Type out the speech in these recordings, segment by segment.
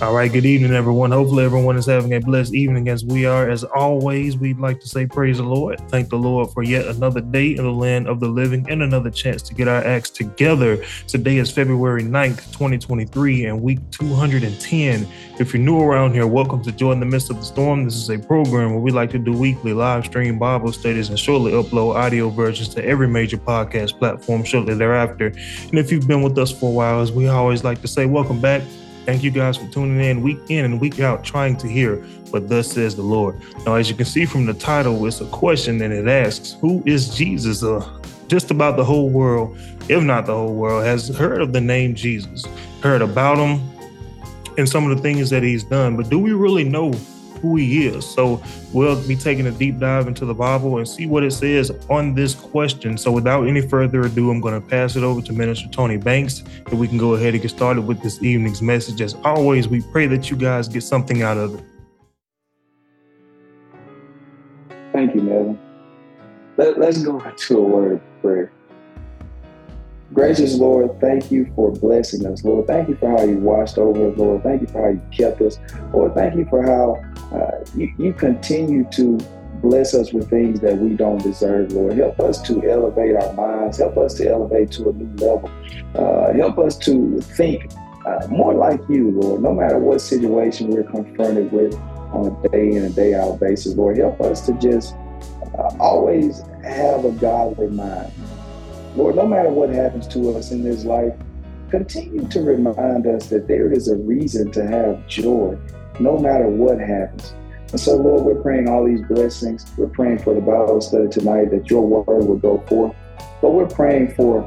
All right, good evening, everyone. Hopefully, everyone is having a blessed evening as we are. As always, we'd like to say praise the Lord. Thank the Lord for yet another day in the land of the living and another chance to get our acts together. Today is February 9th, 2023, and week 210. If you're new around here, welcome to Joy in the Midst of the Storm. This is a program where we like to do weekly live stream Bible studies and shortly upload audio versions to every major podcast platform shortly thereafter. And if you've been with us for a while, as we always like to say, welcome back. Thank you guys for tuning in week in and week out, trying to hear what thus says the Lord. Now, as you can see from the title, it's a question and it asks, Who is Jesus? Uh, just about the whole world, if not the whole world, has heard of the name Jesus, heard about him and some of the things that he's done. But do we really know who he is. So we'll be taking a deep dive into the Bible and see what it says on this question. So without any further ado, I'm going to pass it over to Minister Tony Banks, and we can go ahead and get started with this evening's message. As always, we pray that you guys get something out of it. Thank you, Melvin. Let, us go into a word of prayer. Gracious Lord, thank you for blessing us, Lord. Thank you for how you watched over us, Lord. Thank you for how you kept us, Lord. Thank you for how uh, you, you continue to bless us with things that we don't deserve, Lord. Help us to elevate our minds. Help us to elevate to a new level. Uh, help us to think uh, more like you, Lord. No matter what situation we're confronted with on a day in and day out basis, Lord, help us to just uh, always have a godly mind. Lord, no matter what happens to us in this life, continue to remind us that there is a reason to have joy no matter what happens. And so, Lord, we're praying all these blessings. We're praying for the Bible study tonight that your word will go forth. But we're praying for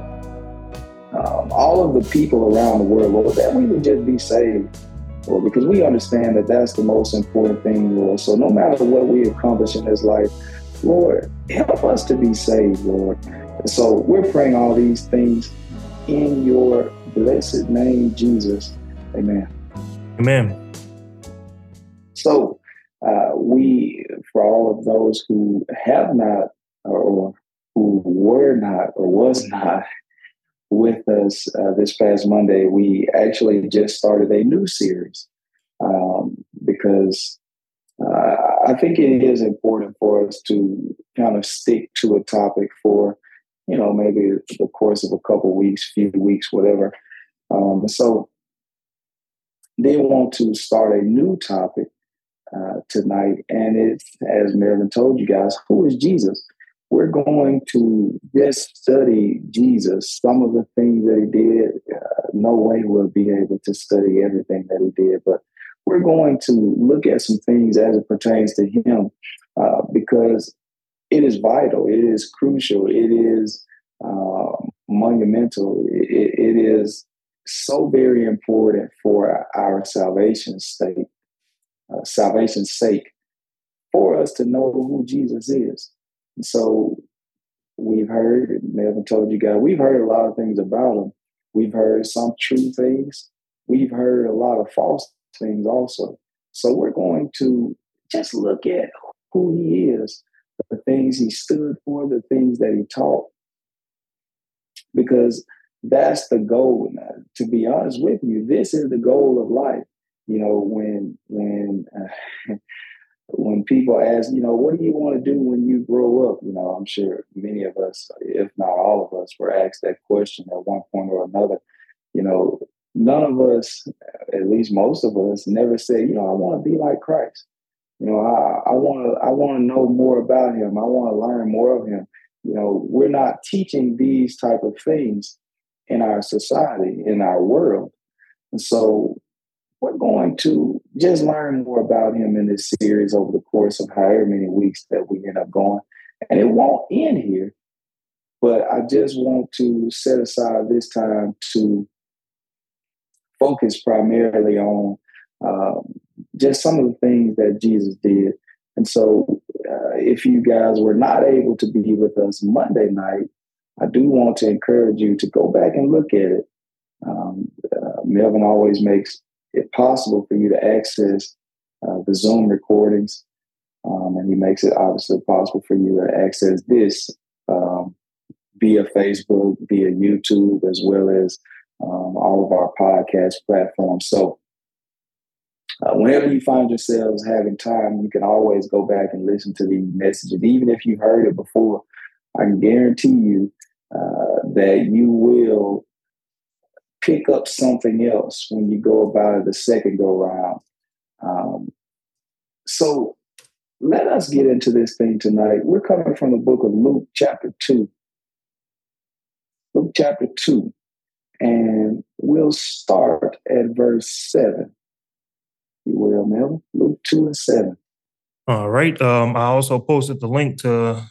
um, all of the people around the world, Lord, that we would just be saved, Lord, because we understand that that's the most important thing, Lord. So, no matter what we accomplish in this life, Lord, help us to be saved, Lord. So we're praying all these things in your blessed name, Jesus. Amen. Amen. So uh, we, for all of those who have not or who were not or was not with us uh, this past Monday, we actually just started a new series um, because uh, I think it is important for us to kind of stick to a topic for you know, maybe the course of a couple weeks, few weeks, whatever. Um, so they want to start a new topic uh, tonight, and it's as Marilyn told you guys, who is Jesus? We're going to just study Jesus, some of the things that he did. Uh, no way we'll be able to study everything that he did, but we're going to look at some things as it pertains to him uh, because it is vital. It is crucial. It is uh, monumental. It, it is so very important for our salvation state, uh, salvation's sake, for us to know who Jesus is. And so we've heard, Melvin told you guys, we've heard a lot of things about him. We've heard some true things. We've heard a lot of false things also. So we're going to just look at who he is the things he stood for, the things that he taught, because that's the goal. Now, to be honest with you, this is the goal of life. You know, when when uh, when people ask, you know, what do you want to do when you grow up? You know, I'm sure many of us, if not all of us, were asked that question at one point or another. You know, none of us, at least most of us, never said, you know, I want to be like Christ. You know, I want to I want to know more about him. I want to learn more of him. You know, we're not teaching these type of things in our society, in our world. And so we're going to just learn more about him in this series over the course of however many weeks that we end up going. And it won't end here, but I just want to set aside this time to focus primarily on um, just some of the things that Jesus did. And so, uh, if you guys were not able to be with us Monday night, I do want to encourage you to go back and look at it. Um, uh, Melvin always makes it possible for you to access uh, the Zoom recordings, um, and he makes it obviously possible for you to access this um, via Facebook, via YouTube, as well as um, all of our podcast platforms. So, uh, whenever you find yourselves having time, you can always go back and listen to these messages. Even if you've heard it before, I can guarantee you uh, that you will pick up something else when you go about it the second go round. Um, so let us get into this thing tonight. We're coming from the book of Luke, chapter 2. Luke chapter 2. And we'll start at verse 7. Will, Mel. Luke 2 and 7. All right. Um, I also posted the link to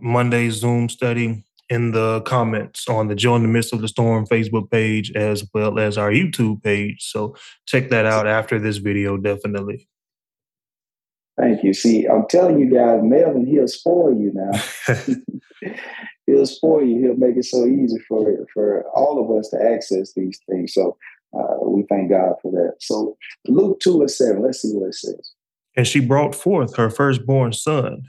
Monday's Zoom study in the comments on the Joy in the Midst of the Storm Facebook page as well as our YouTube page. So check that out after this video, definitely. Thank you. See, I'm telling you guys, Melvin, he'll spoil you now. he'll spoil you. He'll make it so easy for for all of us to access these things. So uh, we thank God for that. So Luke 2 and 7, let's see what it says. And she brought forth her firstborn son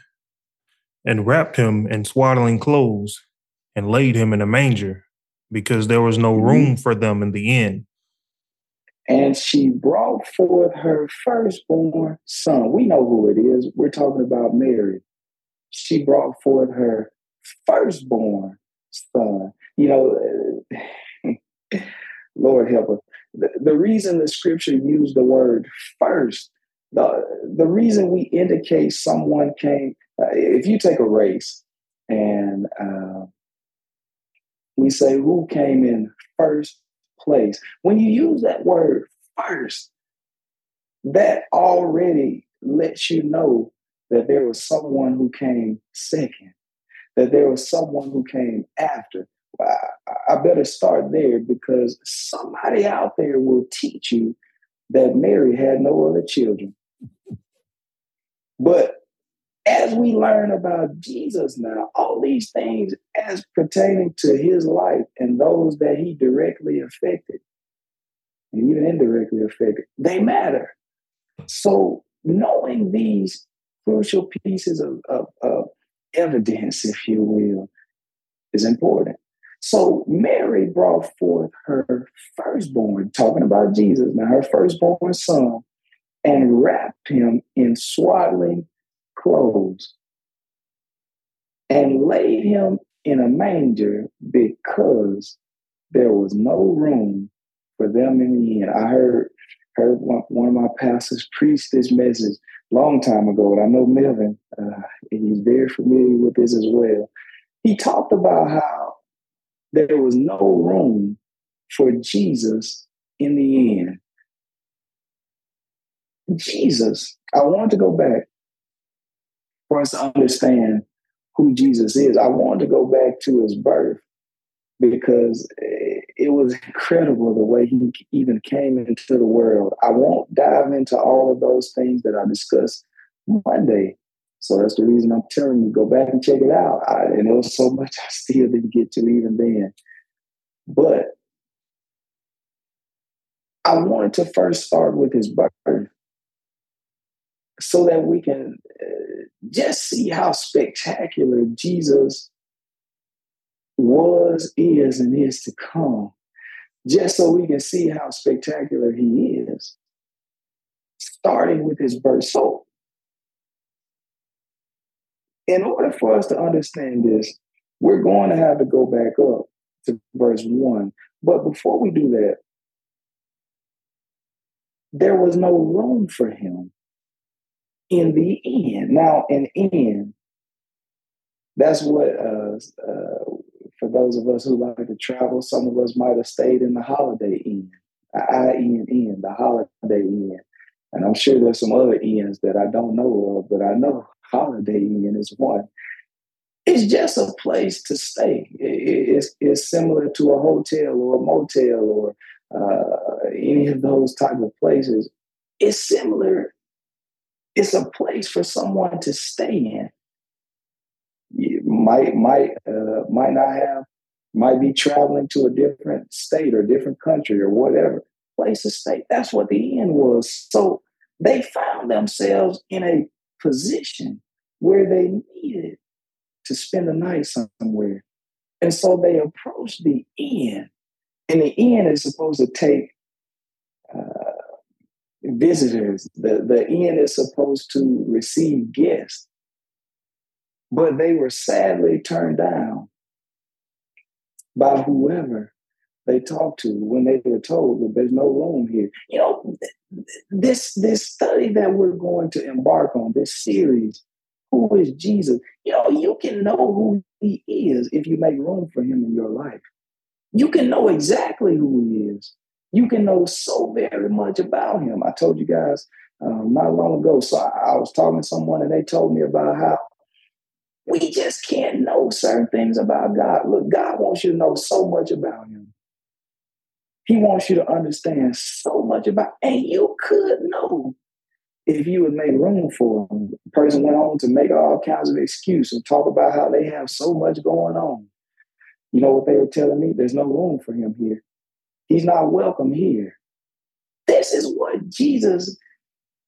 and wrapped him in swaddling clothes and laid him in a manger because there was no mm-hmm. room for them in the inn. And she brought forth her firstborn son. We know who it is. We're talking about Mary. She brought forth her firstborn son. You know, Lord help us. The, reason the scripture used the word first, the, the reason we indicate someone came, uh, if you take a race and uh, we say who came in first place. When you use that word first, that already lets you know that there was someone who came second, that there was someone who came after. I, better start there because somebody out there will teach you that Mary had no other children. But as we learn about Jesus now, all these things as pertaining to his life and those that he directly affected and even indirectly affected, they matter. So knowing these crucial pieces of, of, of evidence, if you will, is important. So Mary brought forth her firstborn, talking about Jesus, now her firstborn son, and wrapped him in swaddling clothes and laid him in a manger because there was no room for them in the inn. I heard heard one, of my pastors preach this message a long time ago, and I know Melvin, uh, he's very familiar with this as well. He talked about how there was no room for Jesus in the end. Jesus, I want to go back for us to understand who Jesus is. I want to go back to his birth because it was incredible the way he even came into the world. I won't dive into all of those things that I discussed Monday. So that's the reason I'm telling you, go back and check it out. I, and there was so much I still didn't get to even then. But I wanted to first start with his birth so that we can uh, just see how spectacular Jesus was, is, and is to come. Just so we can see how spectacular he is. Starting with his birth. So, in order for us to understand this, we're going to have to go back up to verse one. But before we do that, there was no room for him in the inn. Now, an inn, that's what, uh, uh, for those of us who like to travel, some of us might have stayed in the Holiday Inn, I-N-N, the Holiday Inn. And I'm sure there's some other inns that I don't know of, but I know Holiday Inn is one. It's just a place to stay. It's, it's similar to a hotel or a motel or uh, any of those type of places. It's similar it's a place for someone to stay in. You might might uh, might not have might be traveling to a different state or different country or whatever place to stay. That's what the inn was. So they found themselves in a position where they needed to spend the night somewhere. And so they approached the inn. And the inn is supposed to take uh, visitors. The, the inn is supposed to receive guests, but they were sadly turned down by whoever they talked to when they were told that there's no room here. You know, this this study that we're going to embark on, this series, who is Jesus? You know, you can know who he is if you make room for him in your life. You can know exactly who he is. You can know so very much about him. I told you guys um, not long ago. So I, I was talking to someone and they told me about how we just can't know certain things about God. Look, God wants you to know so much about him. He wants you to understand so much about, and you could know if you would make room for him. The person went on to make all kinds of excuses and talk about how they have so much going on. You know what they were telling me? There's no room for him here. He's not welcome here. This is what Jesus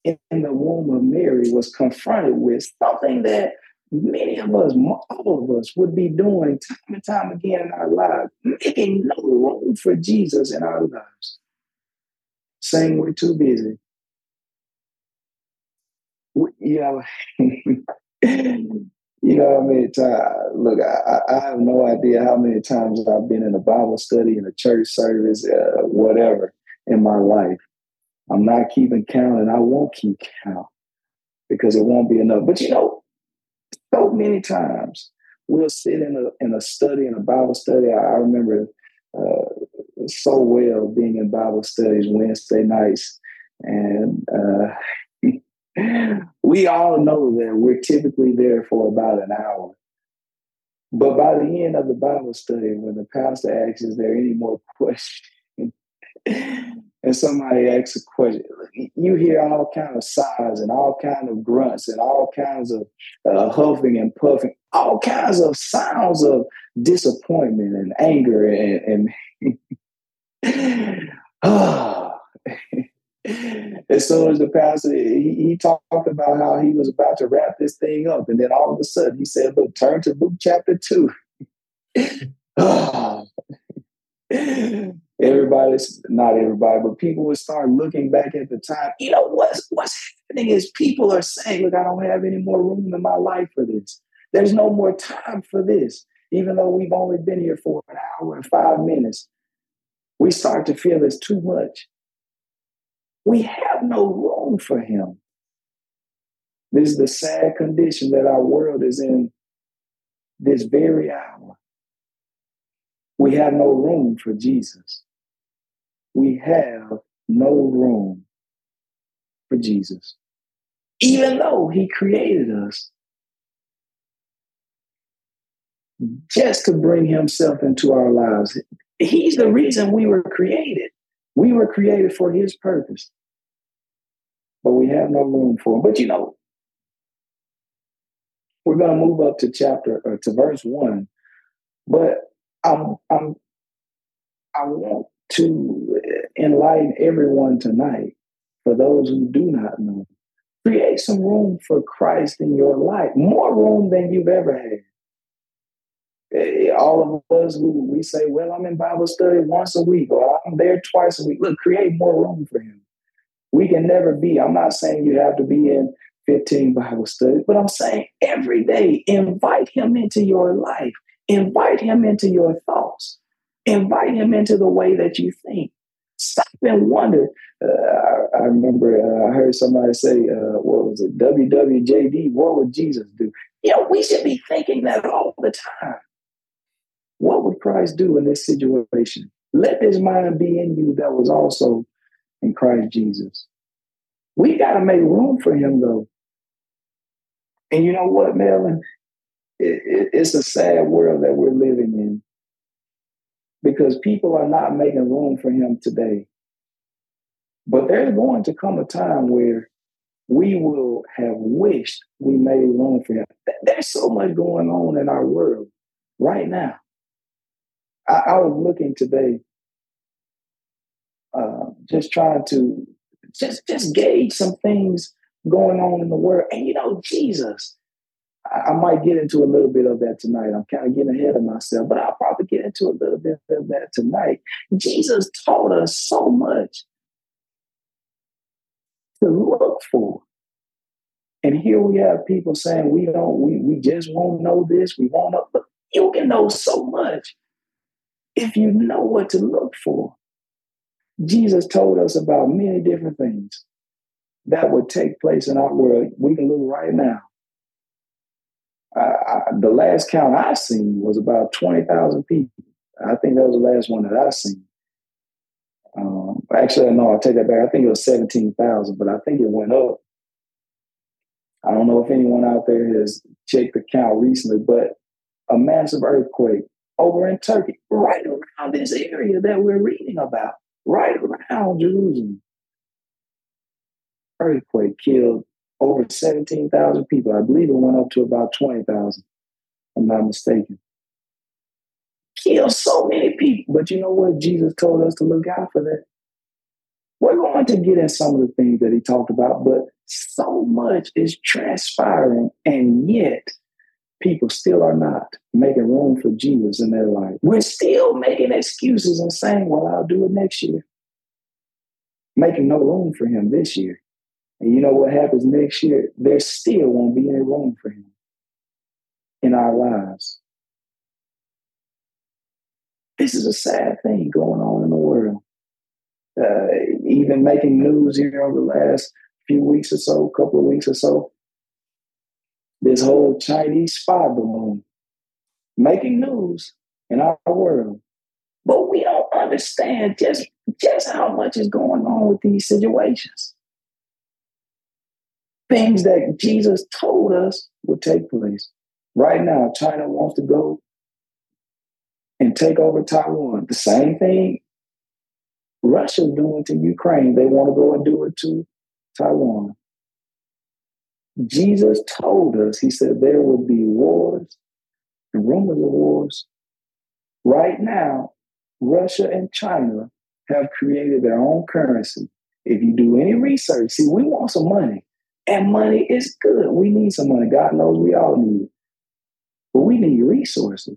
in the womb of Mary was confronted with, something that many of us, all of us, would be doing time and time again in our lives, making no room for Jesus in our lives. Saying we're too busy. We, you know, you know how many times, look, I, I, have no idea how many times I've been in a Bible study, in a church service, uh, whatever, in my life. I'm not keeping count and I won't keep count because it won't be enough. But you know, so many times we'll sit in a in a study in a Bible study. I, I remember uh, so well being in Bible studies Wednesday nights, and uh, we all know that we're typically there for about an hour. But by the end of the Bible study, when the pastor asks, "Is there any more questions?" And somebody asks a question, you hear all kind of sighs and all kind of grunts and all kinds of uh, huffing and puffing, all kinds of sounds of disappointment and anger and, and ah. as soon as the pastor he, he, talked about how he was about to wrap this thing up, and then all of a sudden he said, "Look, turn to Luke chapter two. ah everybody's not everybody, but people would start looking back at the time. You know what's what's happening is people are saying, "Look, I don't have any more room in my life for this. There's no more time for this." Even though we've only been here for an hour and five minutes, we start to feel it's too much. We have no room for him. This is the sad condition that our world is in this very hour. We have no room for Jesus we have no room for Jesus. Even though he created us just to bring himself into our lives. He's the reason we were created. We were created for his purpose. But we have no room for him. But you know, we're going to move up to chapter or to verse one. But I'm, I'm I want to enlighten everyone tonight for those who do not know. Create some room for Christ in your life, more room than you've ever had. Eh, all of us we say, well, I'm in Bible study once a week or I'm there twice a week. Look, create more room for him. We can never be, I'm not saying you have to be in 15 Bible studies, but I'm saying every day, invite him into your life, invite him into your thoughts. Invite him into the way that you think. Stop and wonder. Uh, I, I, remember uh, I heard somebody say, uh, what was it, WWJD, what would Jesus do? You know, we should be thinking that all the time. What would Christ do in this situation? Let this mind be in you that was also in Christ Jesus. We got to make room for him, though. And you know what, Melvin? It, it, it's a sad world that we're living in because people are not making room for him today. But there's going to come a time where we will have wished we made room for him. There's so much going on in our world right now. I, I was looking today, uh, just trying to just just gauge some things going on in the world. And you know, Jesus, I, might get into a little bit of that tonight. I'm kind of getting ahead of myself, but I'll probably get into a little bit of that tonight. Jesus taught us so much to look for. And here we have people saying we don't, we, we just won't know this, we won't know. But you can know so much if you know what to look for. Jesus told us about many different things that would take place in our world. We can look right now. I, the last count I seen was about 20,000 people. I think that was the last one that I seen. Um, actually, no, I'll take that back. I think it was 17,000, but I think it went up. I don't know if anyone out there has checked the count recently, but a massive earthquake over in Turkey, right around this area that we're reading about, right around Jerusalem. Earthquake killed over 17,000 people. I believe it went up to about 20,000, I'm not mistaken. Killed so many people. But you know what? Jesus told us to look out for that. We're going to get in some of the things that he talked about, but so much is transpiring, and yet people still are not making room for Jesus in their life. We're still making excuses and saying, Well, I'll do it next year, making no room for him this year. And you know what happens next year? There still won't be any room for him in our lives. This is a sad thing going on in the world. Uh, even making news here over the last few weeks or so, couple of weeks or so, this whole Chinese spy balloon making news in our world. But we don't understand just, just how much is going on with these situations things that Jesus told us would take place. Right now, China wants to go and take over Taiwan. The same thing Russia's doing to Ukraine. They want to go and do it to Taiwan. Jesus told us, he said there will be wars and rumors of wars. Right now, Russia and China have created their own currency. If you do any research, see, we want some money. And money is good. We need some money. God knows we all need it. But we need resources.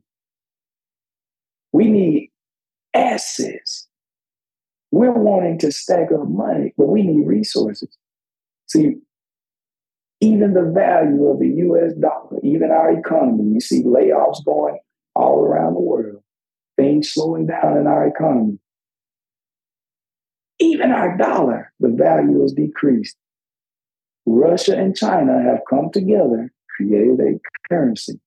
We need assets. We're wanting to stack up money, but we need resources. See, even the value of the US dollar, even our economy, you see layoffs going all around the world, things slowing down in our economy. Even our dollar, the value has decreased. Russia and China have come together, created a currency.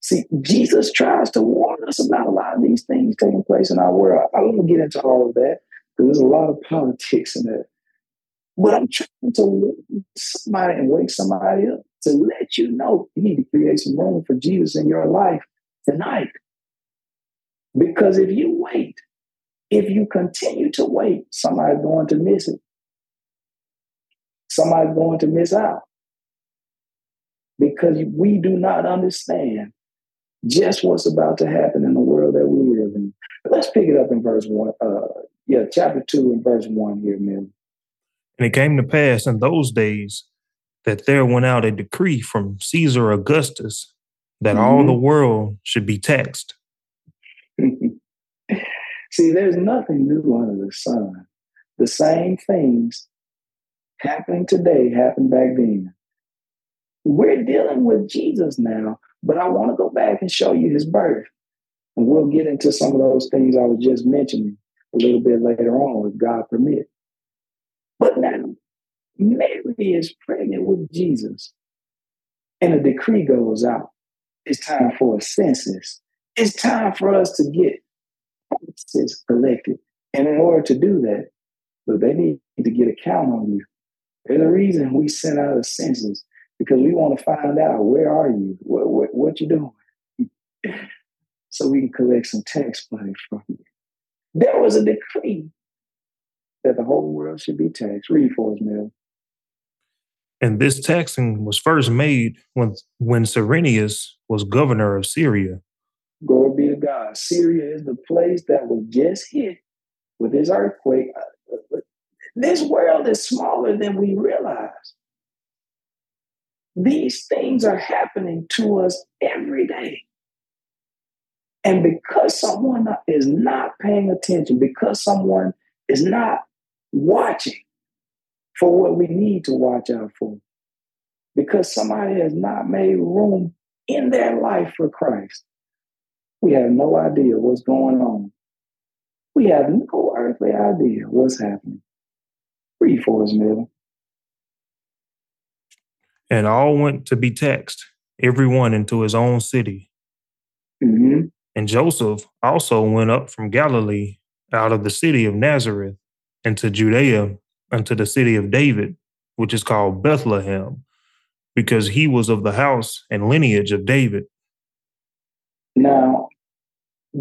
See, Jesus tries to warn us about a lot of these things taking place in our world. I don't want to get into all of that because there's a lot of politics in that. But I'm trying to somebody and wake somebody up to let you know you need to create some room for Jesus in your life tonight. Because if you wait, if you continue to wait, somebody's going to miss it somebody's going to miss out because we do not understand just what's about to happen in the world that we live in. let's pick it up in verse one. Uh, yeah, chapter two and verse one here, man. And it came to pass in those days that there went out a decree from Caesar Augustus that mm-hmm. all the world should be taxed. See, there's nothing new under the sun. The same things happening today happened back then. We're dealing with Jesus now, but I want to go back and show you his birth. And we'll get into some of those things I was just mentioning a little bit later on, if God permit. But now, Mary is pregnant with Jesus, and a decree goes out. It's time for a census. It's time for us to get taxes collected. And in order to do that, well, they need to get a count on you. There's a reason we sent out a census because we want to find out where are you, what what, what you doing, so we can collect some tax money from you. There was a decree that the whole world should be taxed. Read for us, Mel. And this taxing was first made when when Cyrenius was governor of Syria. Glory be to God. Syria is the place that was just hit with this earthquake. This world is smaller than we realize. These things are happening to us every day. And because someone is not paying attention, because someone is not watching, for what we need to watch out for. Because somebody has not made room in their life for Christ. We have no idea what's going on. We have no earthly idea what's happening. Read for us, Miller. And all went to be taxed, every one into his own city. Mm-hmm. And Joseph also went up from Galilee out of the city of Nazareth into Judea unto the city of David, which is called Bethlehem, because he was of the house and lineage of David. Now,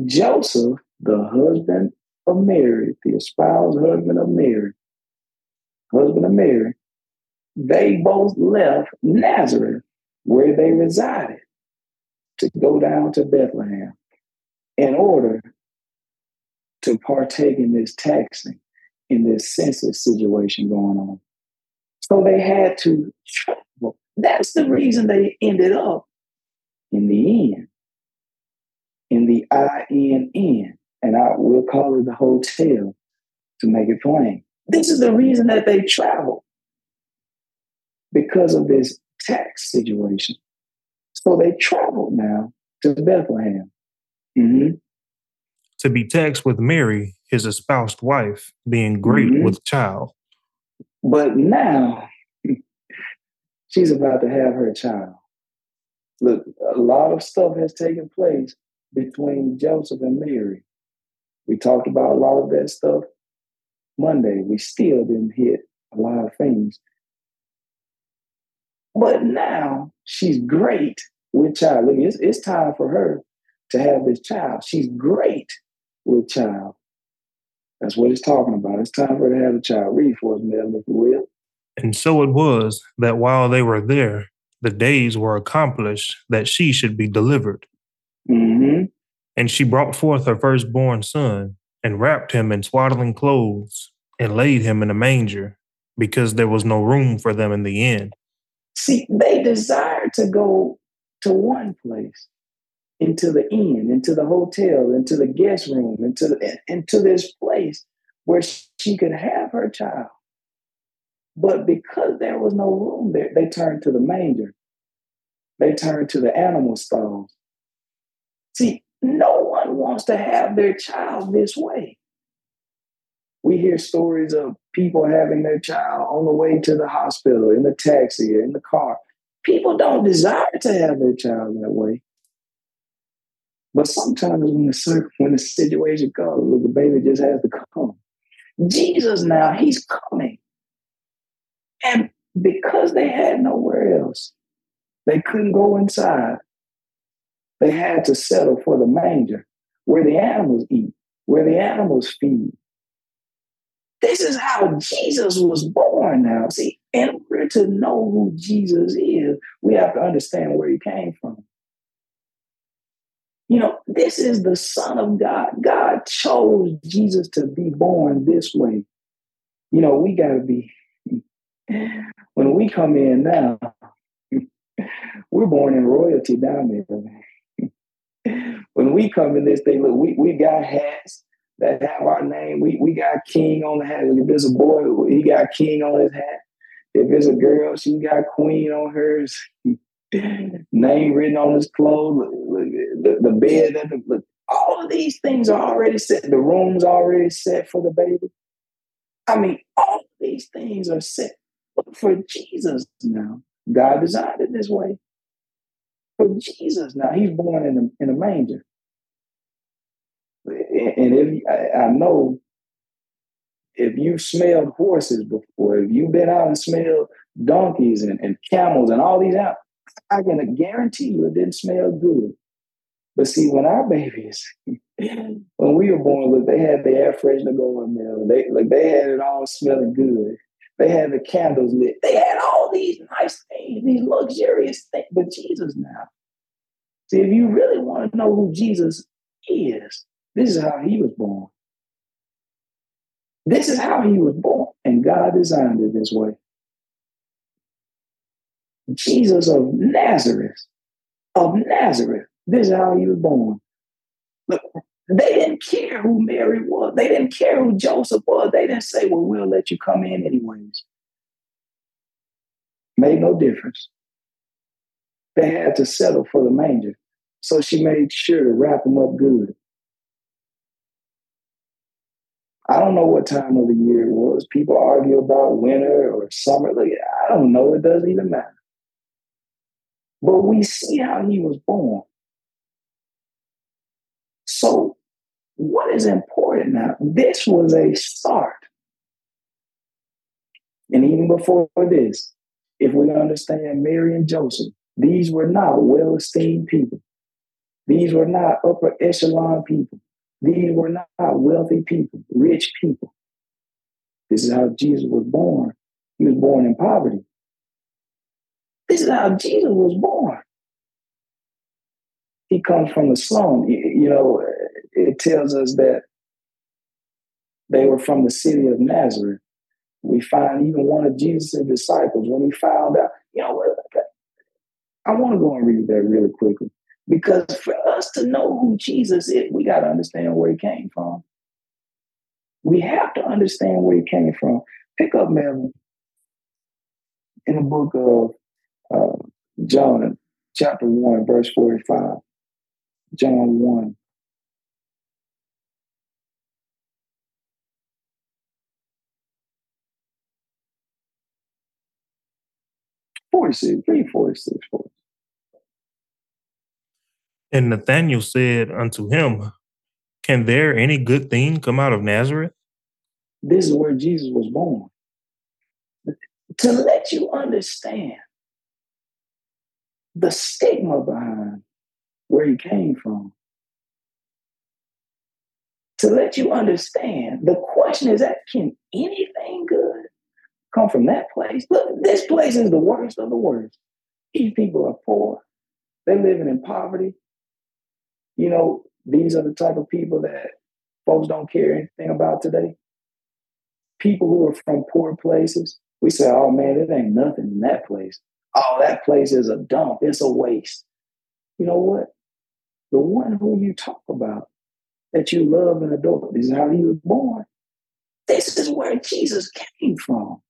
Joseph, the husband of Mary, the espoused husband of Mary, husband of Mary, they both left Nazareth, where they resided, to go down to Bethlehem in order to partake in this taxing, in this census situation going on. So they had to travel. That's the reason they ended up in the inn, in the INN, and I will call it the hotel to make it plain. This is the reason that they travel because of this tax situation. So they traveled now to Bethlehem. Mm-hmm. To be taxed with Mary, his espoused wife, being great mm-hmm. with child. But now she's about to have her child. Look, a lot of stuff has taken place between Joseph and Mary. We talked about a lot of that stuff Monday. We still didn't hit a lot of things. But now she's great with child. Look, it's, it's time for her to have this child. She's great with child. That's what it's talking about. It's time for her to have a child. Read for us, Melvin, if you will. And so it was that while they were there, the days were accomplished that she should be delivered. Mm-hmm. And she brought forth her firstborn son and wrapped him in swaddling clothes and laid him in a manger because there was no room for them in the inn. See, they desired to go to one place, into the inn, into the hotel, into the guest room, into the, into this place where she could have her child. But because there was no room there, they turned to the manger. They turned to the animal stalls. See, no one wants to have their child this way we hear stories of people having their child on the way to the hospital, in the taxi, or in the car. People don't desire to have their child that way. But sometimes when the when the situation comes, the baby just has to come. Jesus now, he's coming. And because they had nowhere else, they couldn't go inside. They had to settle for the manger where the animals eat, where the animals feed, this is how Jesus was born now. See, in order to know who Jesus is, we have to understand where he came from. You know, this is the Son of God. God chose Jesus to be born this way. You know, we got to be, when we come in now, we're born in royalty down there. When we come in this thing, look, we, we got hats, that have our name. We we got King on the hat. If it's a boy, he got King on his hat. If it's a girl, she got Queen on hers. name written on his clothes. The, the, the bed and the, all of these things are already set. The room's already set for the baby. I mean, all these things are set for Jesus now. God designed it this way. For Jesus now, he's born in a, in a manger and if I, know if you smelled horses before, if you've been out and smelled donkeys and, and camels and all these out, I can guarantee you it didn't smell good. But see, when our babies, when we were born, look, they had the air freshener going there. They like they had it all smelling good. They had the candles lit. They had all these nice things, these luxurious things. But Jesus now. See, if you really want to know who Jesus is, this is how he was born. This is how he was born, and God designed it this way. Jesus of Nazareth, of Nazareth, this is how he was born. Look, they didn't care who Mary was. They didn't care who Joseph was. They didn't say, well, we'll let you come in anyways. Made no difference. They had to settle for the manger. So she made sure to wrap him up good. I don't know what time of the year it was. People argue about winter or summer. Like, I don't know. It doesn't even matter. But we see how he was born. So, what is important now? This was a start. And even before this, if we understand Mary and Joseph, these were not well esteemed people. These were not upper echelon people. These were not wealthy people, rich people. This is how Jesus was born. He was born in poverty. This is how Jesus was born. He comes from the slum. You know, it tells us that they were from the city of Nazareth. We find even one of Jesus' disciples when he found out, you know, I want to go and read that really quickly. Because for us to know who Jesus is, we got to understand where he came from. We have to understand where he came from. Pick up, Melvin, in the book of uh, John, chapter 1, verse 45. John 1. Forty-six, read forty-six. And Nathanael said unto him, Can there any good thing come out of Nazareth? This is where Jesus was born. To let you understand the stigma behind where he came from. To let you understand, the question is that can anything good come from that place? Look, this place is the worst of the worst. These people are poor. They're living in poverty you know, these are the type of people that folks don't care anything about today. People who are from poor places, we say, oh man, it ain't nothing in that place. Oh, that place is a dump, it's a waste. You know what? The one who you talk about that you love and adore, this is how he was born. This is where Jesus came from.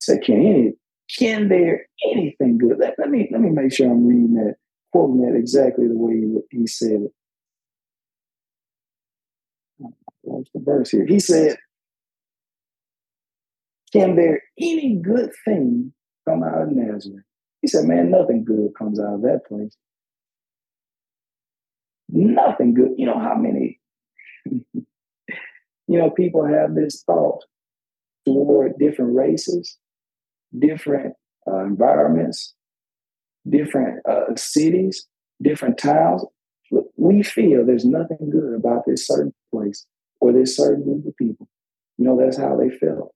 So can any, can there anything good? Let, let me let me make sure I'm reading that quoting that exactly the way he, he said it. What's the verse here? He said, Can there any good thing come out of Nazareth? He said, Man, nothing good comes out of that place. Nothing good. You know how many, you know, people have this thought toward different races, different uh, environments, different uh, cities, different towns, we feel there's nothing good about this certain place or this certain group of people. You know, that's how they felt,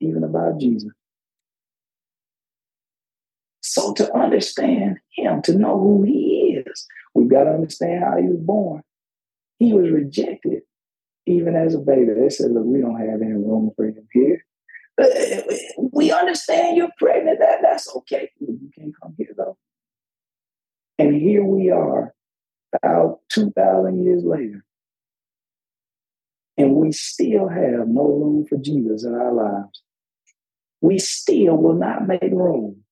even about Jesus. So to understand him, to know who he is, we've got to understand how he was born. He was rejected even as a baby. They said, look, we don't have any room for him here. Uh, we understand you're pregnant. That, that's okay. You can't come here, though. And here we are, about 2,000 years later, and we still have no room for Jesus in our lives. We still will not make room.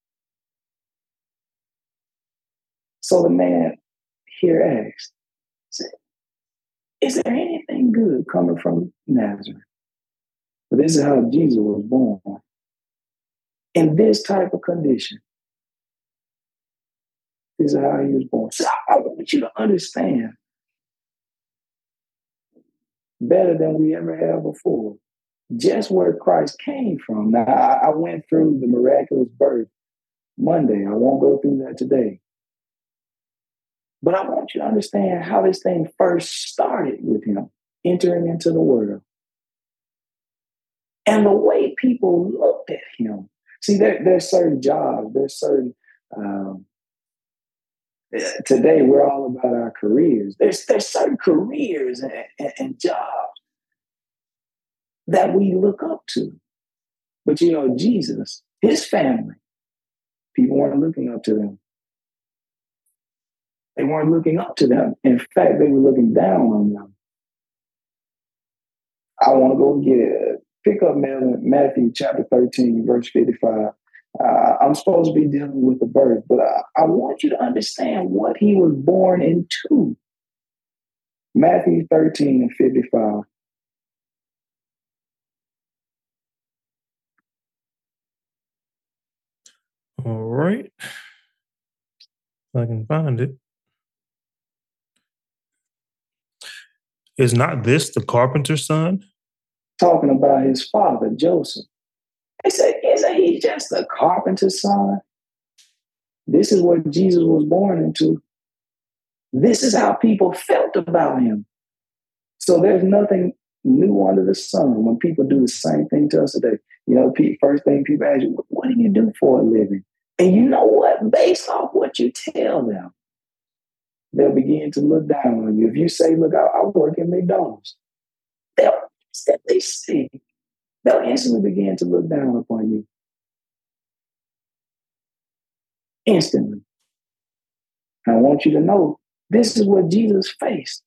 So the man here asked, Is there anything good coming from Nazareth? But this is how Jesus was born. In this type of condition, this is how he was born. So I want you to understand better than we ever have before just where Christ came from. Now, I went through the miraculous birth Monday. I won't go through that today. But I want you to understand how this thing first started with him entering into the world. And the way people looked at him. See, there, there's certain jobs, there's certain um, today we're all about our careers. There's there's certain careers and, and, and, jobs that we look up to. But you know, Jesus, his family, people weren't looking up to them. They weren't looking up to them. In fact, they were looking down on them. I want to go get pick up Matthew chapter 13, verse 55. Uh, I'm supposed to be dealing with the birth, but I, I want you to understand what he was born into. Matthew 13 and 55. All right. If I can find it. Is not this the carpenter's son? Talking about his father, Joseph. They said, Isn't he just a carpenter's son? This is what Jesus was born into. This is how people felt about him. So there's nothing new under the sun when people do the same thing to us today. You know, first thing people ask you, what do you do for a living? And you know what? Based off what you tell them, they'll begin to look down on you. If you say, look, I, I work at McDonald's, they'll instantly see, they'll instantly begin to look down upon you. Instantly. I want you to know this is what Jesus faced.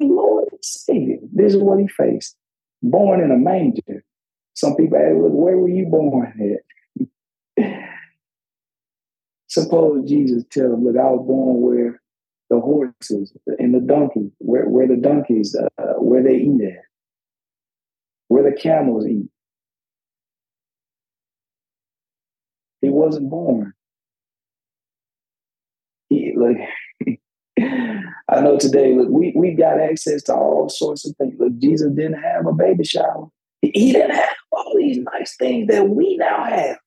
Lord Savior, this is what he faced. Born in a manger. Some people ask, look, where were you born at? Suppose Jesus tell them, look, I was born where the horses and the donkeys, where, where the donkeys, uh, where they eat at, where the camels eat. He wasn't born. He, like, I know today, look, we, we got access to all sorts of things. Look, Jesus didn't have a baby shower. He didn't have all these nice things that we now have.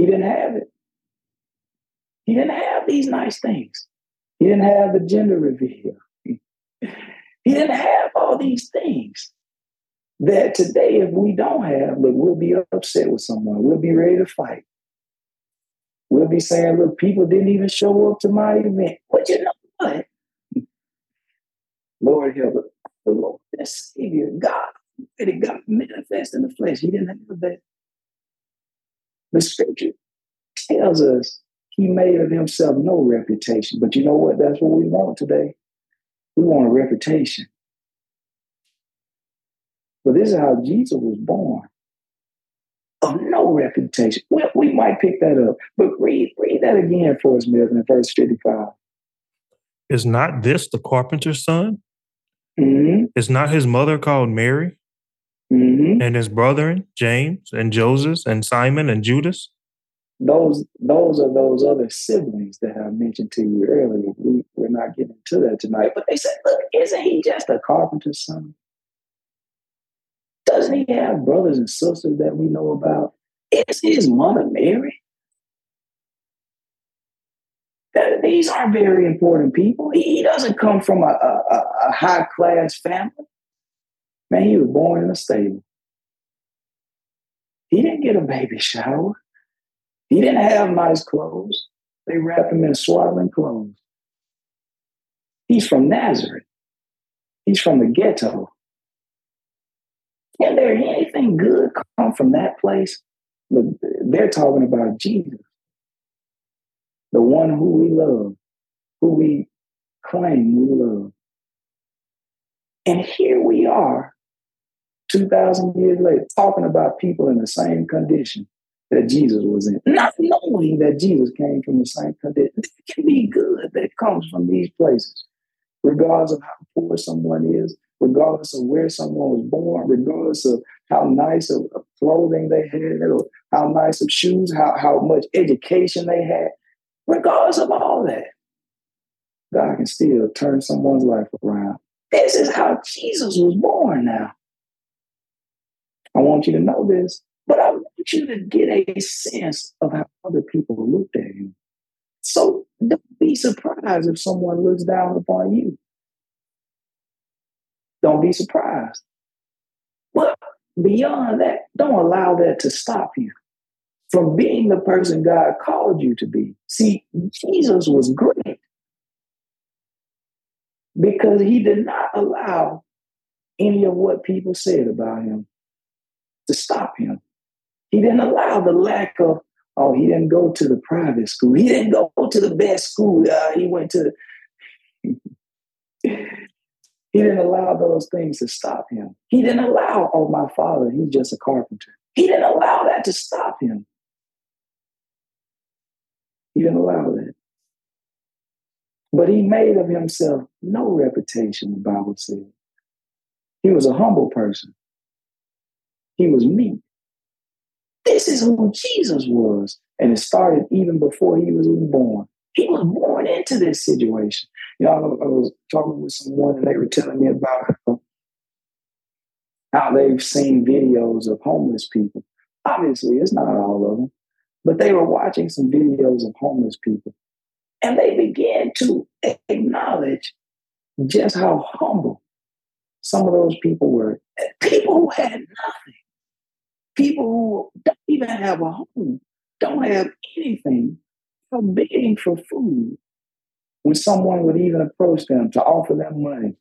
He didn't have it. He didn't have these nice things. He didn't have the gender reveal. He didn't have all these things that today, if we don't have, look, we'll be upset with someone. We'll be ready to fight. We'll be saying, look, people didn't even show up to my event. But you know what? Lord help us. The Lord, the Savior, God, that God manifest in the flesh. He didn't have that. The scripture tells us he made of himself no reputation. But you know what? That's what we want today. We want a reputation. But this is how Jesus was born. Of no reputation. We, we might pick that up. But read, read that again for us, Milton, in verse 55. Is not this the carpenter's son? Mm-hmm. Is not his mother called Mary? Mm-hmm. And his brethren, James and Joseph and Simon and Judas? Those those are those other siblings that I mentioned to you earlier. We, we're not getting to that tonight. But they said, look, isn't he just a carpenter's son? Doesn't he have brothers and sisters that we know about? Is his mother Mary? These are very important people. He doesn't come from a, a, a high class family. Man, he was born in a stable. He didn't get a baby shower. He didn't have nice clothes. They wrapped him in swaddling clothes. He's from Nazareth. He's from the ghetto. Can there anything good come from that place? But they're talking about Jesus, the one who we love, who we claim we love. And here we are 2,000 years later, talking about people in the same condition that Jesus was in, not knowing that Jesus came from the same condition. There can be good that it comes from these places, regardless of how poor someone is, regardless of where someone was born, regardless of how nice of, of clothing they had, or how nice of shoes, how, how much education they had, regardless of all that. God can still turn someone's life around. This is how Jesus was born now. I want you to know this, but I want you to get a sense of how other people looked at you. So don't be surprised if someone looks down upon you. Don't be surprised. But beyond that, don't allow that to stop you from being the person God called you to be. See, Jesus was great because he did not allow any of what people said about him to stop him. He didn't allow the lack of, oh, he didn't go to the private school. He didn't go to the best school. Uh, he went to He didn't allow those things to stop him. He didn't allow, oh, my father, he's just a carpenter. He didn't allow that to stop him. He didn't allow that. But he made of himself no reputation, the Bible says. He was a humble person. He was meek. This is who Jesus was. And it started even before he was even born. He was born into this situation. You know, I, was talking with someone and they were telling me about how they've seen videos of homeless people. Obviously, it's not all of them, but they were watching some videos of homeless people and they began to acknowledge just how humble some of those people were. People who had nothing, people who don't even have a home, don't have anything, are begging for food. When someone would even approach them to offer them money,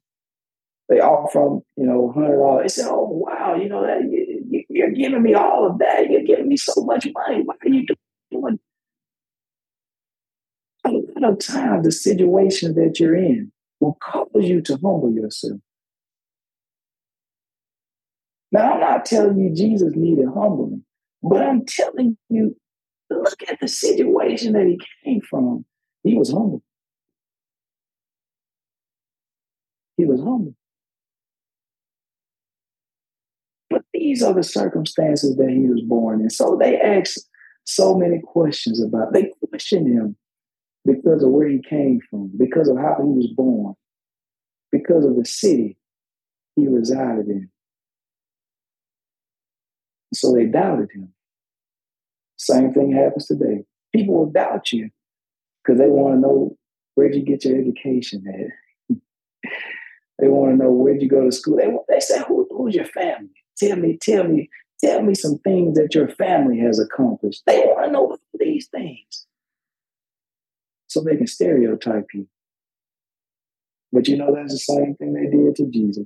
they offer you know, hundred dollars. They say, "Oh, wow, you know that you, you're giving me all of that. You're giving me so much money. Why are you doing?" A lot of times, the situation that you're in will cause you to humble yourself. Now, I'm not telling you Jesus needed humbling, but I'm telling you, look at the situation that he came from. He was humble. He was humble. But these are the circumstances that he was born in. So they asked so many questions about, they questioned him because of where he came from, because of how he was born, because of the city he resided in. So they doubted him. Same thing happens today. People will doubt you because they want to know where'd you get your education at. they want to know where'd you go to school. They, they say, Who, who's your family? Tell me, tell me, tell me some things that your family has accomplished. They want to know these things so they can stereotype you. But you know, that's the same thing they did to Jesus.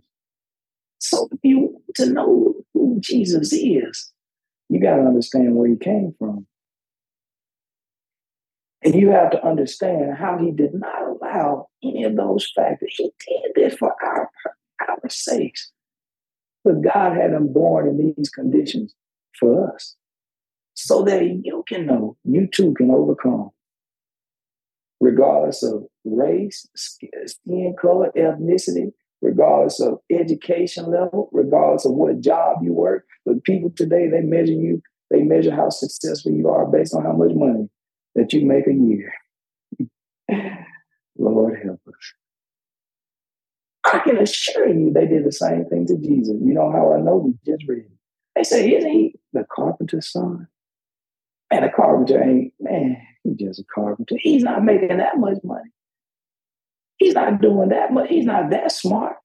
So if you want to know who Jesus is, you got to understand where he came from. And you have to understand how he did not allow any of those factors. He did this for our, our sakes. But God had him born in these conditions for us so that you can know you too can overcome regardless of race, skin color, ethnicity, regardless of education level, regardless of what job you work. But people today, they measure you, they measure how successful you are based on how much money that you make a year. Lord help us. I can assure you they did the same thing to Jesus. You know how I know? We just read. They say, isn't he the carpenter's son? And a carpenter ain't, man, He's just a carpenter. He's not making that much money. He's not doing that much. He's not that smart.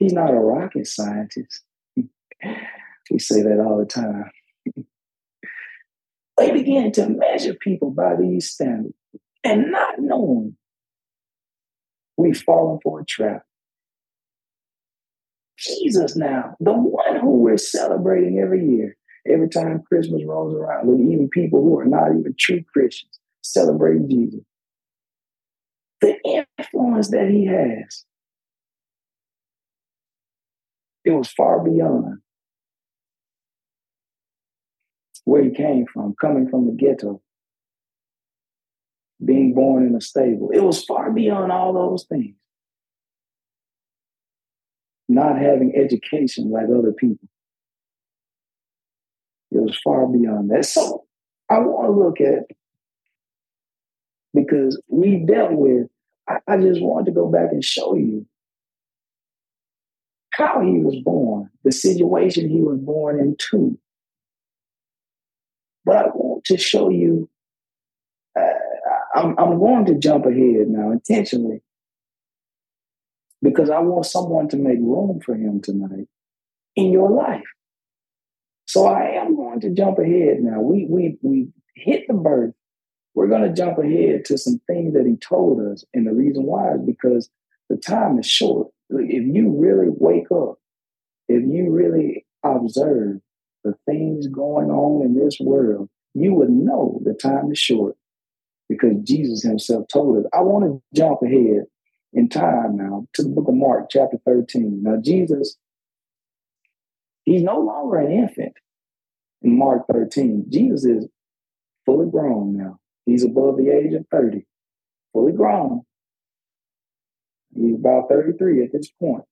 He's not a rocket scientist. we say that all the time. they begin to measure people by these standards and not knowing we've fallen for a trap. Jesus now, the one who we're celebrating every year, every time Christmas rolls around, with even people who are not even true Christians celebrate Jesus. The influence that he has, it was far beyond where he came from, coming from the ghetto, being born in a stable. It was far beyond all those things. Not having education like other people. It was far beyond that. So I want to look at because we dealt with, I, I just wanted to go back and show you how he was born, the situation he was born into. But I want to show you, uh, I'm, I'm going to jump ahead now intentionally because I want someone to make room for him tonight in your life. So I am going to jump ahead now. We we we hit the birth. We're going to jump ahead to some things that he told us, and the reason why is because the time is short. If you really wake up, if you really observe the things going on in this world, you would know the time is short because Jesus himself told us. I want to jump ahead in time now to the book of Mark, chapter 13. Now, Jesus, he's no longer an infant in Mark 13. Jesus is fully grown now. He's above the age of 30, fully grown. He's about 33 at this point.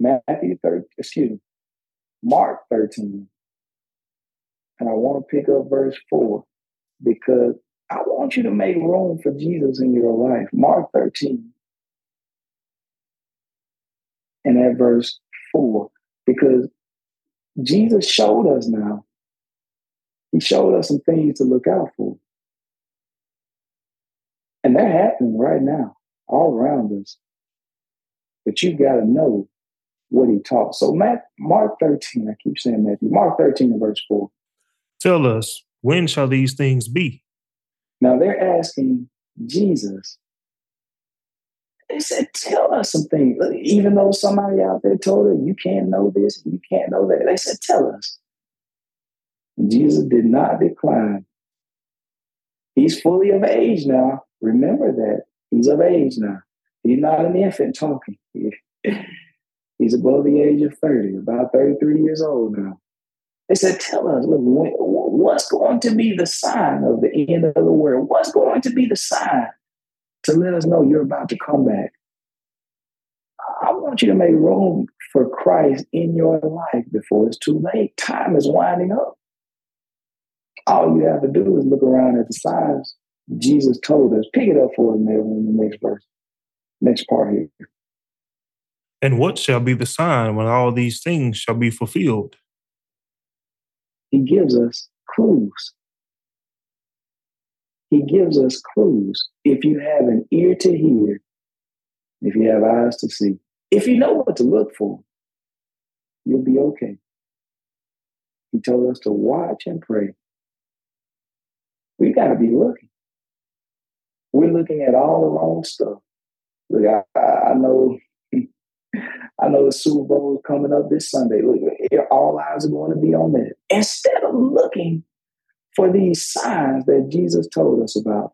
Matthew 30, excuse me, Mark 13. And I want to pick up verse 4 because I want you to make room for Jesus in your life. Mark 13 and at verse 4, because Jesus showed us now, he showed us some things to look out for. And they're happening right now, all around us. But you got to know what he taught. So, Matt, Mark 13, I keep saying Matthew, Mark 13 and verse 4. Tell us, when shall these things be? Now they're asking Jesus. They said, Tell us some things. Even though somebody out there told her, You can't know this, you can't know that. They said, Tell us. Jesus did not decline. He's fully of age now. Remember that. He's of age now. He's not an infant talking. He's above the age of 30, about 33 years old now. They said, Tell us, look, what's going to be the sign of the end of the world? What's going to be the sign to let us know you're about to come back? I want you to make room for Christ in your life before it's too late. Time is winding up. All you have to do is look around at the signs Jesus told us. Pick it up for us, in the next verse, next part here. And what shall be the sign when all these things shall be fulfilled? He gives us clues. He gives us clues. If you have an ear to hear, if you have eyes to see, if you know what to look for, you'll be okay. He told us to watch and pray. We got to be looking. We're looking at all the wrong stuff. Look, I, I know I know the Super Bowl is coming up this Sunday. Look, all eyes are going to be on that. Instead of looking for these signs that Jesus told us about,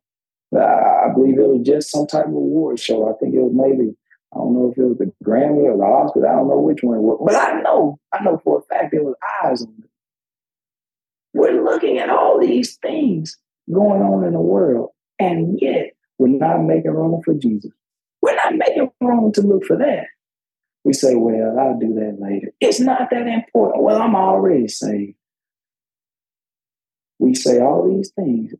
I believe it was just some type of award show. I think it was maybe, I don't know if it was the Grammy or the Oscars. I don't know which one it was. But I know, I know for a fact there was eyes on it. We're looking at all these things going on in the world, and yet we're not making room for Jesus. We're not making room to look for that. We say, well, I'll do that later. It's not that important. Well, I'm already saved. We say all these things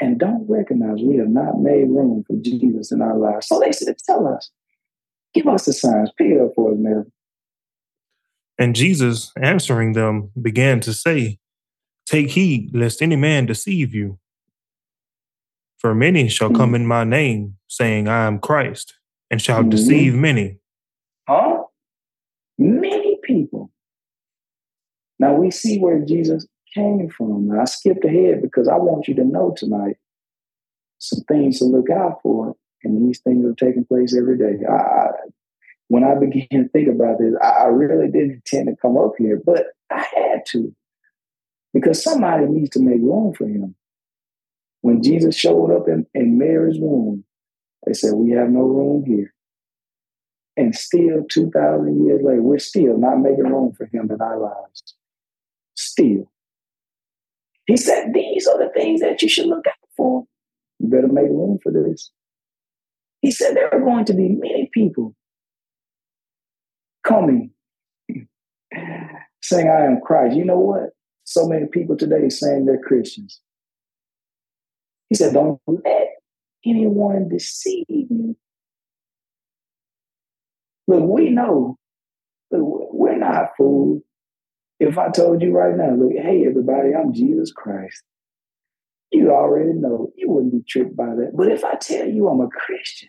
and don't recognize we have not made room for Jesus in our lives. So they said, tell us, give us the signs, pay it up for us, Mary. And Jesus, answering them, began to say, Take heed lest any man deceive you. For many shall come in my name, saying, I am Christ, and shall mm-hmm. deceive many. Huh? Many people. Now we see where Jesus came from. Now, I skipped ahead because I want you to know tonight some things to look out for, and these things are taking place every day. I, when I began to think about this, I, I really didn't intend to come up here, but I had to because somebody needs to make room for him. When Jesus showed up in, in Mary's womb, they said, We have no room here. And still, 2,000 years later, we're still not making room for him in our lives. Still. He said, These are the things that you should look out for. You better make room for this. He said, There are going to be many people coming saying, I am Christ. You know what? So many people today saying they're Christians. He said, Don't let anyone deceive you. Look, we know look, we're not fools. If I told you right now, look, hey, everybody, I'm Jesus Christ, you already know. You wouldn't be tricked by that. But if I tell you I'm a Christian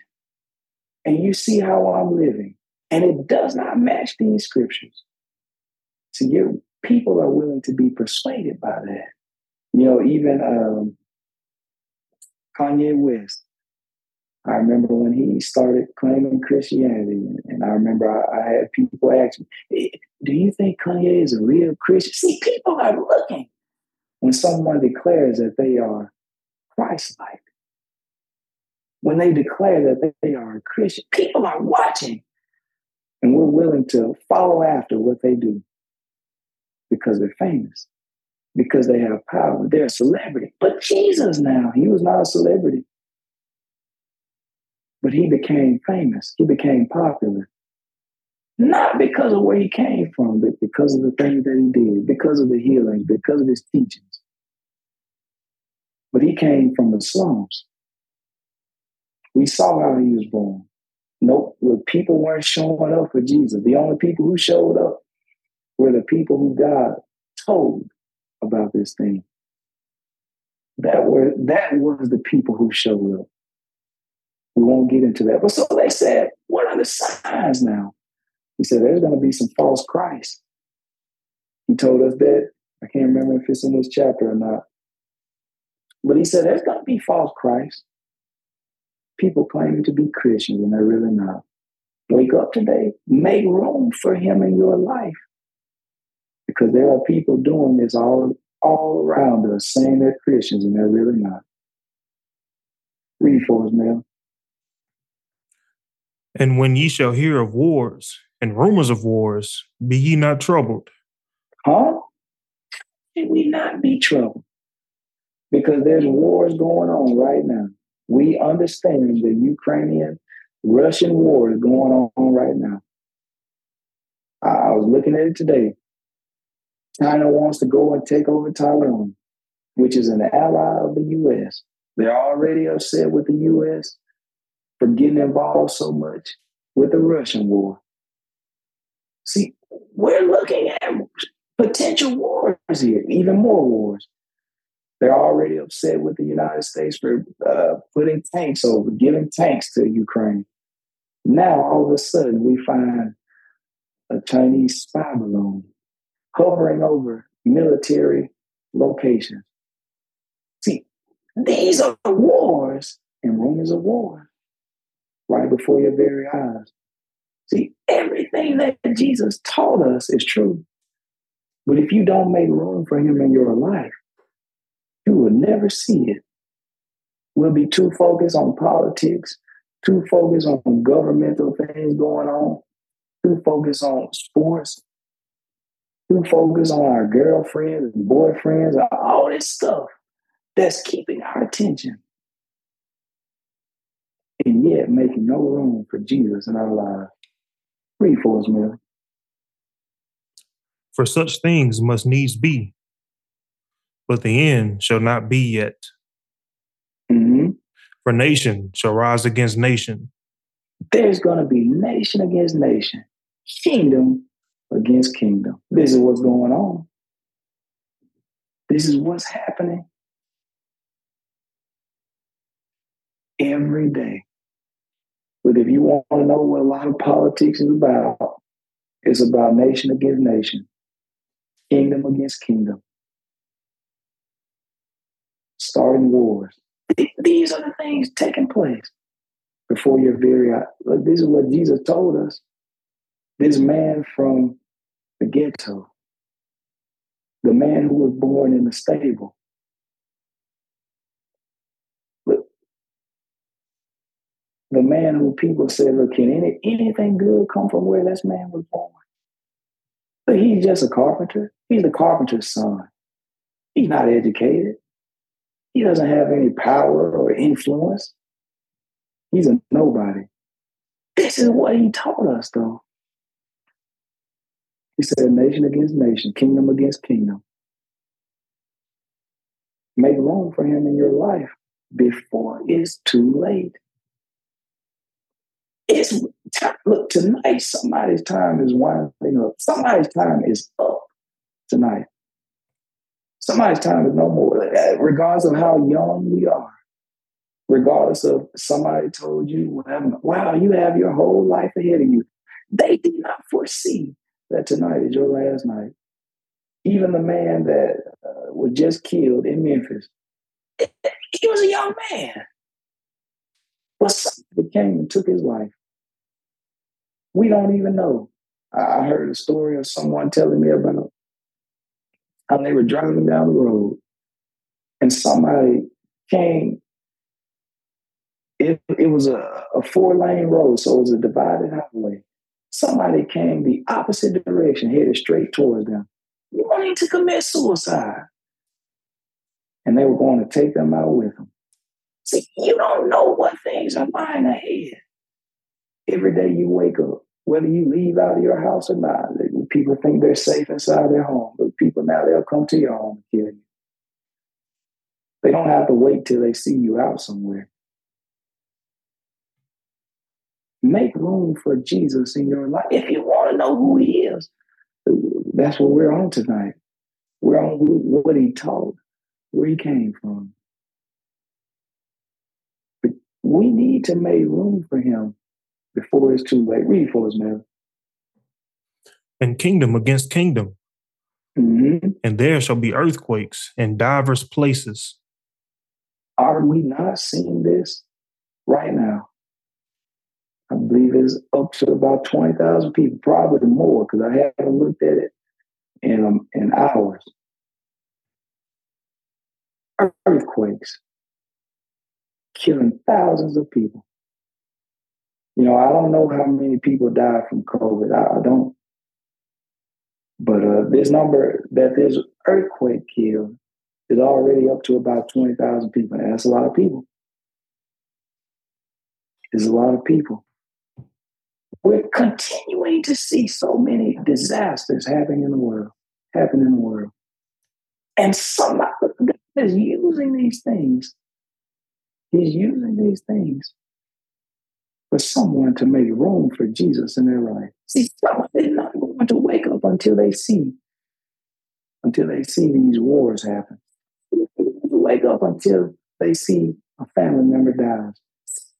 and you see how I'm living, and it does not match these scriptures, so your people are willing to be persuaded by that. You know, even um, Kanye West, I remember when he started claiming Christianity, and I remember I, I, had people ask me, "Do you think Kanye is a real Christian?" See, people are looking when someone declares that they are Christ-like. when they declare that they are a Christian, people are watching. And we're willing to follow after what they do because they're famous, because they have power. They're a celebrity. But Jesus now, he was not a celebrity. But he became famous, he became popular. Not because of where he came from, but because of the things that he did, because of the healings, because of his teachings. But he came from the slums. We saw how he was born. Nope, people weren't showing up for Jesus. The only people who showed up were the people who God told about this thing. That were that was the people who showed up. We won't get into that. But so they said, what are the signs now? He said, there's going to be some false Christ. He told us that. I can't remember if it's in this chapter or not. But he said, there's going to be false Christ people claiming to be Christians and they're really not. Wake up today, make room for him in your life. Because there are people doing this all, all around us, saying they're Christians and they're really not. Read for us, Mel. And when ye shall hear of wars and rumors of wars, be ye not troubled. Huh? Should we not be troubled? Because there's wars going on right now we understand the Ukrainian Russian war is going on right now. I was looking at it today. China wants to go and take over Taiwan, which is an ally of the US. They're already upset with the US for getting involved so much with the Russian war. See, we're looking at potential wars here, even more wars. They're already upset with the United States for uh, putting tanks over, giving tanks to Ukraine. Now, all of a sudden, we find a Chinese spy balloon hovering over military locations. See, these are wars and rumors of war right before your very eyes. See, everything that Jesus taught us is true. But if you don't make room for him in your life, you will never see it. We'll be too focused on politics, too focused on governmental things going on, too focused on sports, too focused on our girlfriends and boyfriends, all this stuff that's keeping our attention. And yet making no room for Jesus in our lives. Read for us, Mary. For such things must needs be, but the end shall not be yet. Mm-hmm. For nation shall rise against nation. There's going to be nation against nation, kingdom against kingdom. This is what's going on. This is what's happening every day. But if you want to know what a lot of politics is about, it's about nation against nation, kingdom against kingdom starting wars. These are the things taking place before your very eyes. This is what Jesus told us. This man from the ghetto, the man who was born in the stable. Look, the man who people said, look, can any, anything good come from where this man was born? But he's just a carpenter. He's the carpenter's son. He's not educated. He doesn't have any power or influence. He's a nobody. This is what he taught us, though. He said, nation against nation, kingdom against kingdom. Make room for him in your life before it's too late. It's look tonight. Somebody's time is winding up. Somebody's time is up tonight. Somebody's time is no more, regardless of how young we are. Regardless of somebody told you, wow, you have your whole life ahead of you. They did not foresee that tonight is your last night. Even the man that uh, was just killed in Memphis, he was a young man. But somebody came and took his life. We don't even know. I heard a story of someone telling me about how they were driving down the road and somebody came it, it was a, a four lane road, so it was a divided highway. Somebody came the opposite direction, headed straight towards them, wanting to commit suicide. And they were going to take them out with them. See, you don't know what things are lying ahead. Every day you wake up, whether you leave out of your house or not, people think they're safe inside their home, but people now they'll come to your home and kill you. They don't have to wait till they see you out somewhere. Make room for Jesus in your life. If you want to know who he is, that's what we're on tonight. We're on what he taught, where he came from. But we need to make room for him before it's too late. Read for us, man. And kingdom against kingdom. Mm-hmm. And there shall be earthquakes in divers places. Are we not seeing this right now? I believe it's up to about 20,000 people, probably more, because I haven't looked at it in, um, in hours. Earthquakes killing thousands of people. You know, I don't know how many people died from COVID. I, I don't. But uh, this number that this earthquake killed is already up to about 20,000 people. And that's a lot of people. It's a lot of people. We're continuing to see so many disasters happening in the world, happening in the world. And somebody is using these things. He's using these things for someone to make room for Jesus in their life. See, someone is not going to wake up until they see, until they see these wars happen. Wake up until they see a family member dies.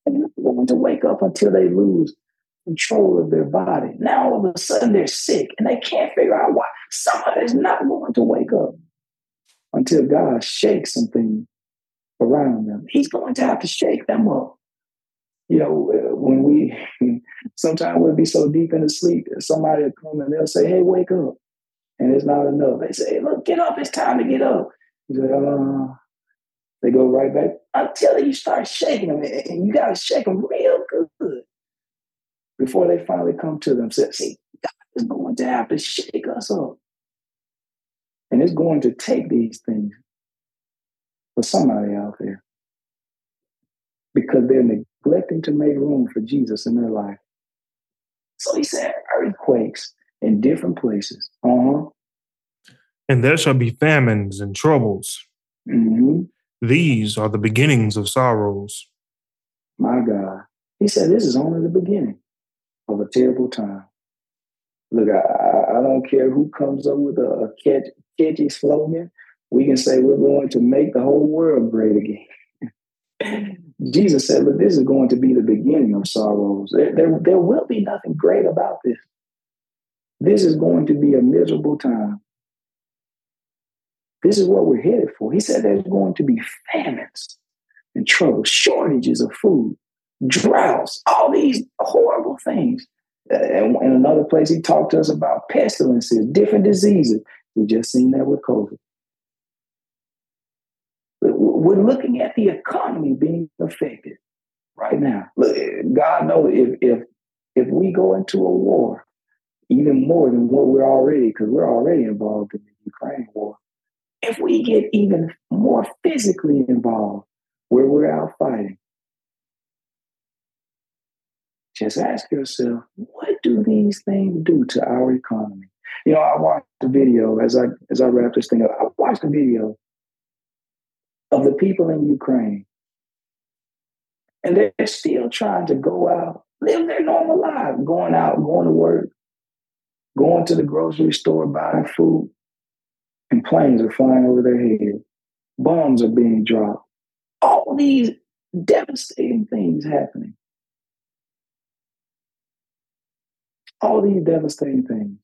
They're not going to wake up until they lose control of their body. Now all of a sudden they're sick and they can't figure out why. Someone is not going to wake up until God shakes something around them. He's going to have to shake them up you know, when we sometimes we'll be so deep into sleep, somebody will come and they'll say, Hey, wake up. And it's not enough. They say, Look, get up, it's time to get up. You say, uh, they go right back until you start shaking them. And you gotta shake them real good before they finally come to themselves. See, God is going to have to shake us up. And it's going to take these things for somebody out there because they're neglecting to make room for Jesus in their life. So he said earthquakes in different places. Uh-huh. And there shall be famines and troubles. Mm-hmm. These are the beginnings of sorrows. My God. He said this is only the beginning of a terrible time. Look, I, I don't care who comes up with a, a catch, catchy slogan. We can say we're going to make the whole world great again. Jesus said, Look, this is going to be the beginning of sorrows. There, there, there will be nothing great about this. This is going to be a miserable time. This is what we're headed for. He said there's going to be famines and trouble, shortages of food, droughts, all these horrible things. And in another place, he talked to us about pestilences, different diseases. We just seen that with COVID we're looking at the economy being affected right now. God knows if if if we go into a war, even more than what we're already, because we're already involved in the Ukraine war. If we get even more physically involved, where we're out fighting, just ask yourself, what do these things do to our economy? You know, I watched the video as I as I wrap this thing up. I watched the video of the people in Ukraine. And they're still trying to go out, live their normal life, going out, going to work, going to the grocery store, buying food, and planes are flying over their head. Bombs are being dropped. All these devastating things happening. All these devastating things.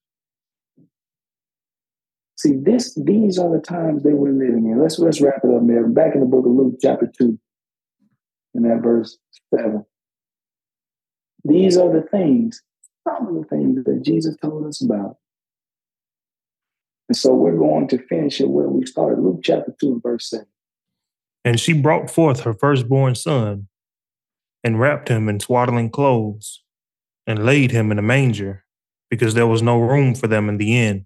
See, this these are the times that we're living in. Let's let's wrap it up, man. Back in the book of Luke, chapter two, in that verse seven. These are the things, some of the things that Jesus told us about. And so we're going to finish it where we started. Luke chapter 2 verse 7. And she brought forth her firstborn son and wrapped him in swaddling clothes and laid him in a manger because there was no room for them in the inn.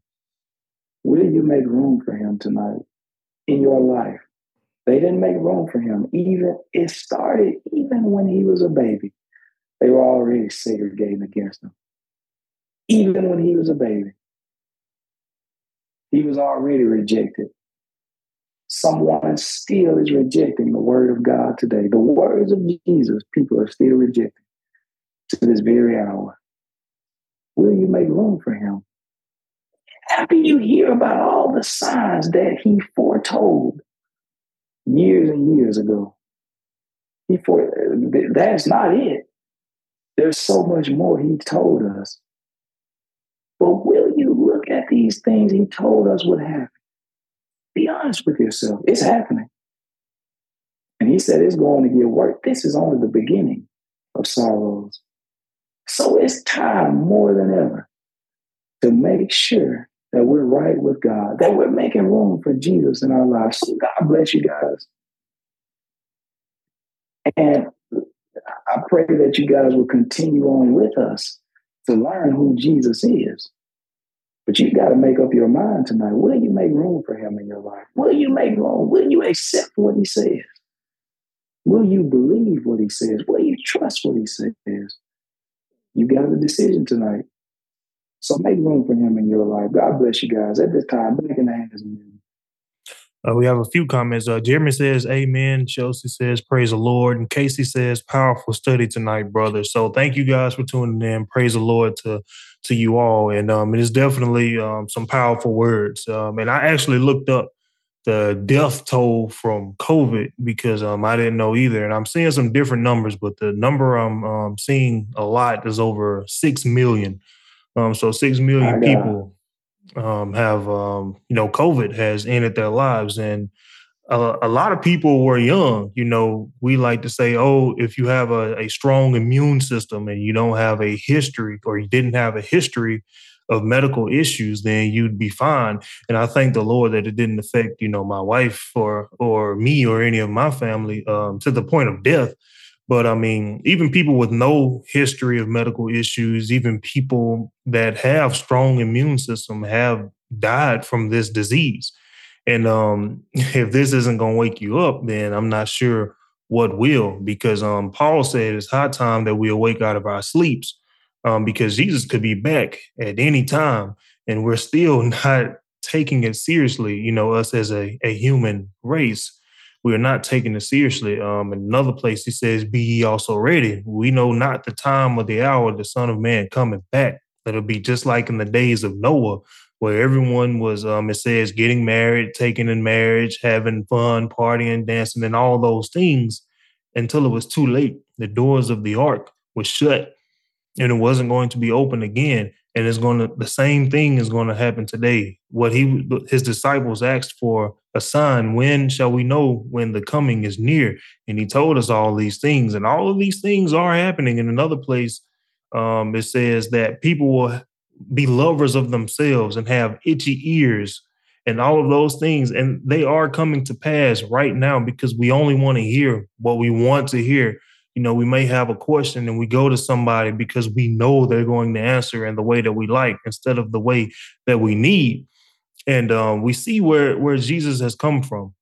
Will you make room for him tonight in your life? They didn't make room for him. Even it started even when he was a baby. They were already segregating against him. Even when he was a baby, he was already rejected. Someone still is rejecting the word of God today. The words of Jesus, people are still rejecting to this very hour. Will you make room for him? After you hear about all the signs that he foretold years and years ago, he for that's not it. There's so much more he told us. But will you look at these things he told us would happen? Be honest with yourself. It's happening. And he said it's going to get worse. This is only the beginning of sorrows. So it's time more than ever to make sure that we're right with God, that we're making room for Jesus in our lives. So God bless you guys. And I pray that you guys will continue on with us to learn who Jesus is. But you got to make up your mind tonight. Will you make room for him in your life? Will you make room? Will you accept what he says? Will you believe what he says? Will you trust what he says? You got a decision tonight. So make room for him in your life. God bless you guys. At this time, back in the hands uh, we have a few comments. Uh, Jeremy says, Amen. Chelsea says, Praise the Lord. And Casey says, Powerful study tonight, brother. So thank you guys for tuning in. Praise the Lord to to you all. And um, it is definitely um, some powerful words. Um, and I actually looked up the death toll from COVID because um, I didn't know either. And I'm seeing some different numbers, but the number I'm um, seeing a lot is over 6 million. Um, so 6 million people um, have um, you know COVID has ended their lives, and a, a, lot of people were young. You know, we like to say, oh, if you have a, a strong immune system and you don't have a history, or you didn't have a history of medical issues, then you'd be fine. And I thank the Lord that it didn't affect, you know, my wife or or me or any of my family um, to the point of death. But I mean, even people with no history of medical issues, even people that have strong immune system have died from this disease. And um, if this isn't going to wake you up, then I'm not sure what will, because um, Paul said it's high time that we awake out of our sleeps, um, because Jesus could be back at any time, and we're still not taking it seriously. You know, us as a, a human race we are not taking it seriously. Um, another place he says, "Be ye also ready." We know not the time or the hour the Son of Man coming back. It'll be just like in the days of Noah, where everyone was, um, it says, getting married, taking in marriage, having fun, partying, dancing, and all those things until it was too late. The doors of the ark were shut and it wasn't going to be open again and it's going to the same thing is going to happen today. What he his disciples asked for a sign when shall we know when the coming is near? And he told us all these things and all of these things are happening in another place. Um, it says that people will be lovers of themselves and have itchy ears and all of those things and they are coming to pass right now because we only want to hear what we want to hear you know, we may have a question and we go to somebody because we know they're going to answer in the way that we like instead of the way that we need. And um, we see where where Jesus has come from.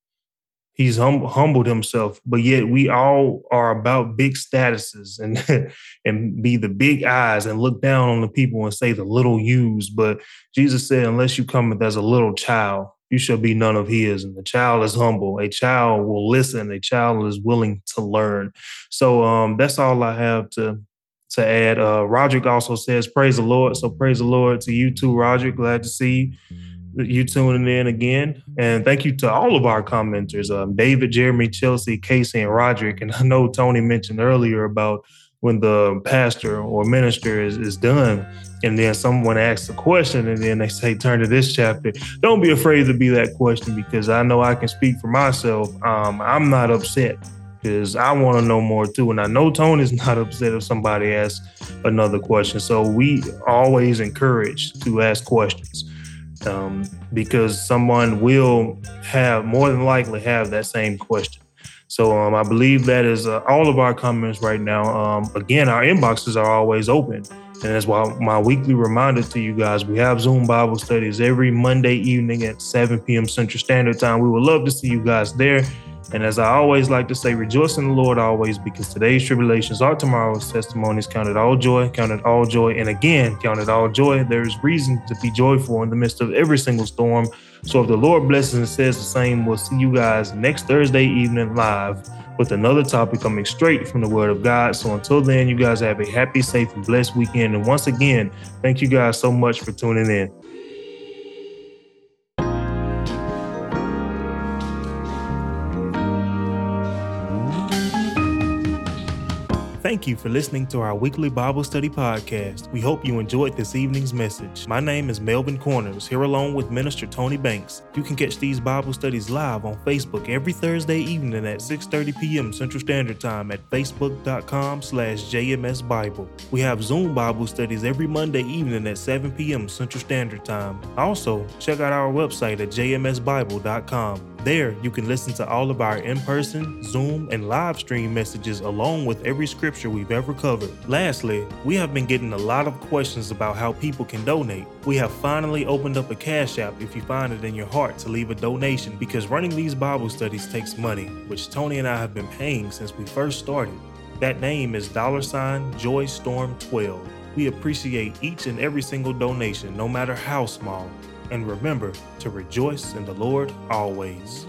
He's hum- humbled himself, but yet we all are about big statuses and and be the big eyes and look down on the people and say the little U's. But Jesus said, unless you come as a little child, you shall be none of his. And the child is humble. A child will listen. A child is willing to learn. So um, that's all I have to to add. Uh, Roderick also says, "Praise the Lord." So praise the Lord to you too, Roderick. Glad to see you tuning in again, and thank you to all of our commenters, um, David, Jeremy, Chelsea, Casey, and Roderick. And I know Tony mentioned earlier about when the pastor or minister is, is done and then someone asks a question and then they say turn to this chapter. Don't be afraid to be that question because i know i can speak for myself. Um, i'm not upset because i want to know more too and i know tony's not upset if somebody asks another question. So we always encourage to ask questions um, because someone will have more than likely have that same question So um, I believe that is uh, all of our comments right now. Um, again, our inboxes are always open. And that's why my weekly reminder to you guys we have Zoom Bible studies every Monday evening at 7 p.m. Central Standard Time. We would love to see you guys there. And as I always like to say, rejoice in the Lord always, because today's tribulations are tomorrow's testimonies. Count it all joy, count it all joy. And again, count it all joy. There is reason to be joyful in the midst of every single storm. So if the Lord blesses and says the same, we'll see you guys next Thursday evening live with another topic coming straight from the Word of God. So until then, you guys have a happy, safe, and blessed weekend. And once again, thank you guys so much for tuning in. Thank you for listening to our weekly Bible study podcast. We hope you enjoyed this evening's message. My name is Melvin Corners, here along with Minister Tony Banks. You can catch these Bible studies live on Facebook every Thursday evening at 6.30 p.m. Central Standard Time at facebook.com slash jmsbible. We have Zoom Bible studies every Monday evening at 7 p.m. Central Standard Time. Also, check out our website at jmsbible.com. There, you can listen to all of our in person, Zoom, and live stream messages along with every scripture we've ever covered. Lastly, we have been getting a lot of questions about how people can donate. We have finally opened up a Cash App if you find it in your heart to leave a donation because running these Bible studies takes money, which Tony and I have been paying since we first started. That name is dollar sign Joy Storm 12. We appreciate each and every single donation, no matter how small and remember to rejoice in the Lord always.